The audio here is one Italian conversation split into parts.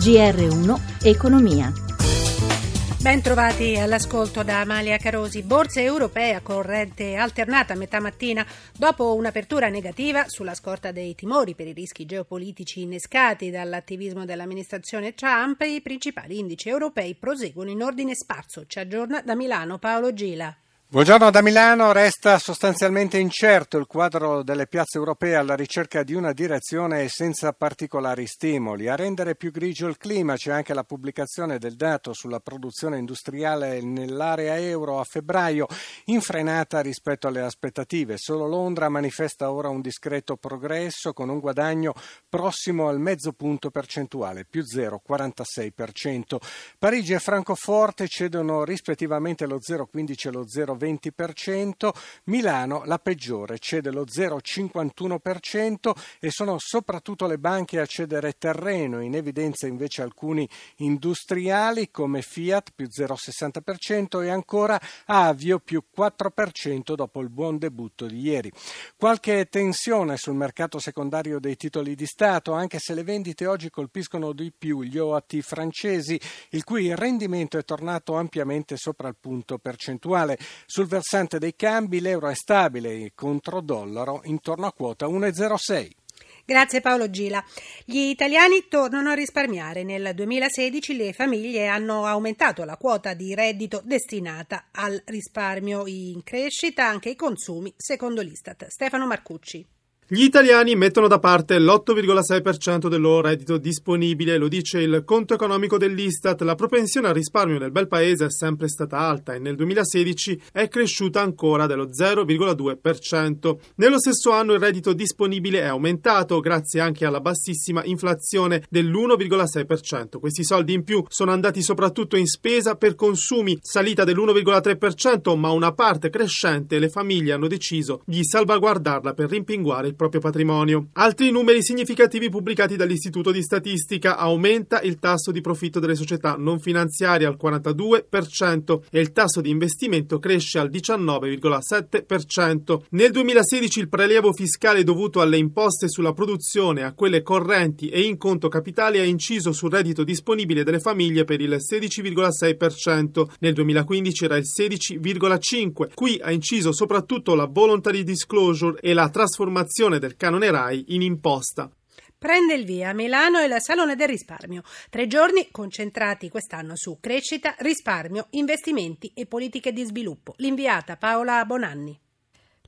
GR1 Economia. Ben trovati all'ascolto da Amalia Carosi. Borsa europea corrente alternata a metà mattina dopo un'apertura negativa sulla scorta dei timori per i rischi geopolitici innescati dall'attivismo dell'amministrazione Trump. I principali indici europei proseguono in ordine sparso. Ci aggiorna da Milano Paolo Gila. Buongiorno da Milano, resta sostanzialmente incerto il quadro delle piazze europee alla ricerca di una direzione senza particolari stimoli. A rendere più grigio il clima c'è anche la pubblicazione del dato sulla produzione industriale nell'area euro a febbraio, infrenata rispetto alle aspettative. Solo Londra manifesta ora un discreto progresso con un guadagno prossimo al mezzo punto percentuale, più 0,46%. Parigi e Francoforte cedono rispettivamente lo 0,15 e lo 0,20%. 20%, Milano la peggiore, cede lo 0,51% e sono soprattutto le banche a cedere terreno, in evidenza invece alcuni industriali come Fiat più 0,60% e ancora Avio più 4% dopo il buon debutto di ieri. Qualche tensione sul mercato secondario dei titoli di Stato, anche se le vendite oggi colpiscono di più gli OAT francesi, il cui rendimento è tornato ampiamente sopra il punto percentuale. Sul versante dei cambi l'euro è stabile contro dollaro intorno a quota 1,06. Grazie Paolo Gila. Gli italiani tornano a risparmiare. Nel 2016 le famiglie hanno aumentato la quota di reddito destinata al risparmio in crescita, anche i consumi, secondo l'Istat. Stefano Marcucci. Gli italiani mettono da parte l'8,6% del loro reddito disponibile, lo dice il conto economico dell'Istat. La propensione al risparmio nel bel paese è sempre stata alta e nel 2016 è cresciuta ancora dello 0,2%. Nello stesso anno il reddito disponibile è aumentato grazie anche alla bassissima inflazione dell'1,6%. Questi soldi in più sono andati soprattutto in spesa per consumi, salita dell'1,3%, ma una parte crescente le famiglie hanno deciso di salvaguardarla per rimpinguare il proprio patrimonio. Altri numeri significativi pubblicati dall'Istituto di Statistica aumenta il tasso di profitto delle società non finanziarie al 42% e il tasso di investimento cresce al 19,7%. Nel 2016 il prelievo fiscale dovuto alle imposte sulla produzione, a quelle correnti e in conto capitale ha inciso sul reddito disponibile delle famiglie per il 16,6%. Nel 2015 era il 16,5%. Qui ha inciso soprattutto la voluntary disclosure e la trasformazione del canone RAI in imposta. Prende il via Milano il Salone del Risparmio. Tre giorni concentrati quest'anno su crescita, risparmio, investimenti e politiche di sviluppo. L'inviata Paola Bonanni.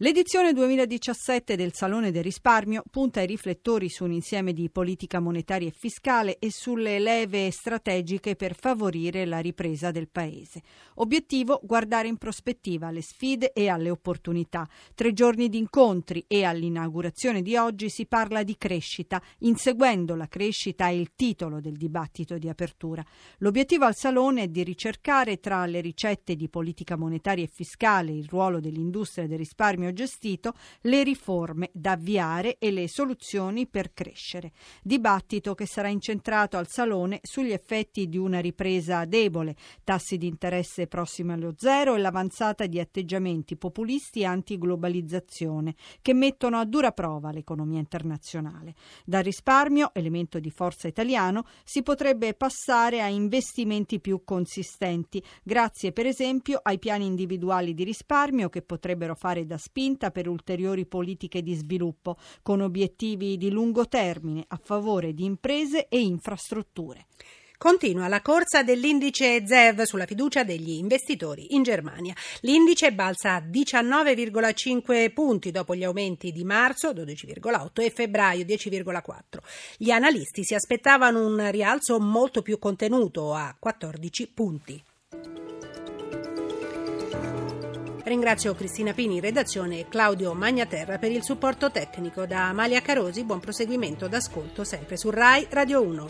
L'edizione 2017 del Salone del Risparmio punta i riflettori su un insieme di politica monetaria e fiscale e sulle leve strategiche per favorire la ripresa del Paese. Obiettivo guardare in prospettiva alle sfide e alle opportunità. Tre giorni di incontri e all'inaugurazione di oggi si parla di crescita. Inseguendo la crescita è il titolo del dibattito di apertura. L'obiettivo al Salone è di ricercare tra le ricette di politica monetaria e fiscale il ruolo dell'industria del risparmio gestito, le riforme da avviare e le soluzioni per crescere. Dibattito che sarà incentrato al Salone sugli effetti di una ripresa debole, tassi di interesse prossimi allo zero e l'avanzata di atteggiamenti populisti e antiglobalizzazione che mettono a dura prova l'economia internazionale. Dal risparmio, elemento di forza italiano, si potrebbe passare a investimenti più consistenti, grazie per esempio ai piani individuali di risparmio che potrebbero fare da spinta spinta per ulteriori politiche di sviluppo, con obiettivi di lungo termine a favore di imprese e infrastrutture. Continua la corsa dell'indice ZEV sulla fiducia degli investitori in Germania. L'indice balza a 19,5 punti dopo gli aumenti di marzo 12,8 e febbraio 10,4. Gli analisti si aspettavano un rialzo molto più contenuto a 14 punti. Ringrazio Cristina Pini in redazione e Claudio Magnaterra per il supporto tecnico. Da Amalia Carosi, buon proseguimento d'ascolto sempre su RAI Radio 1.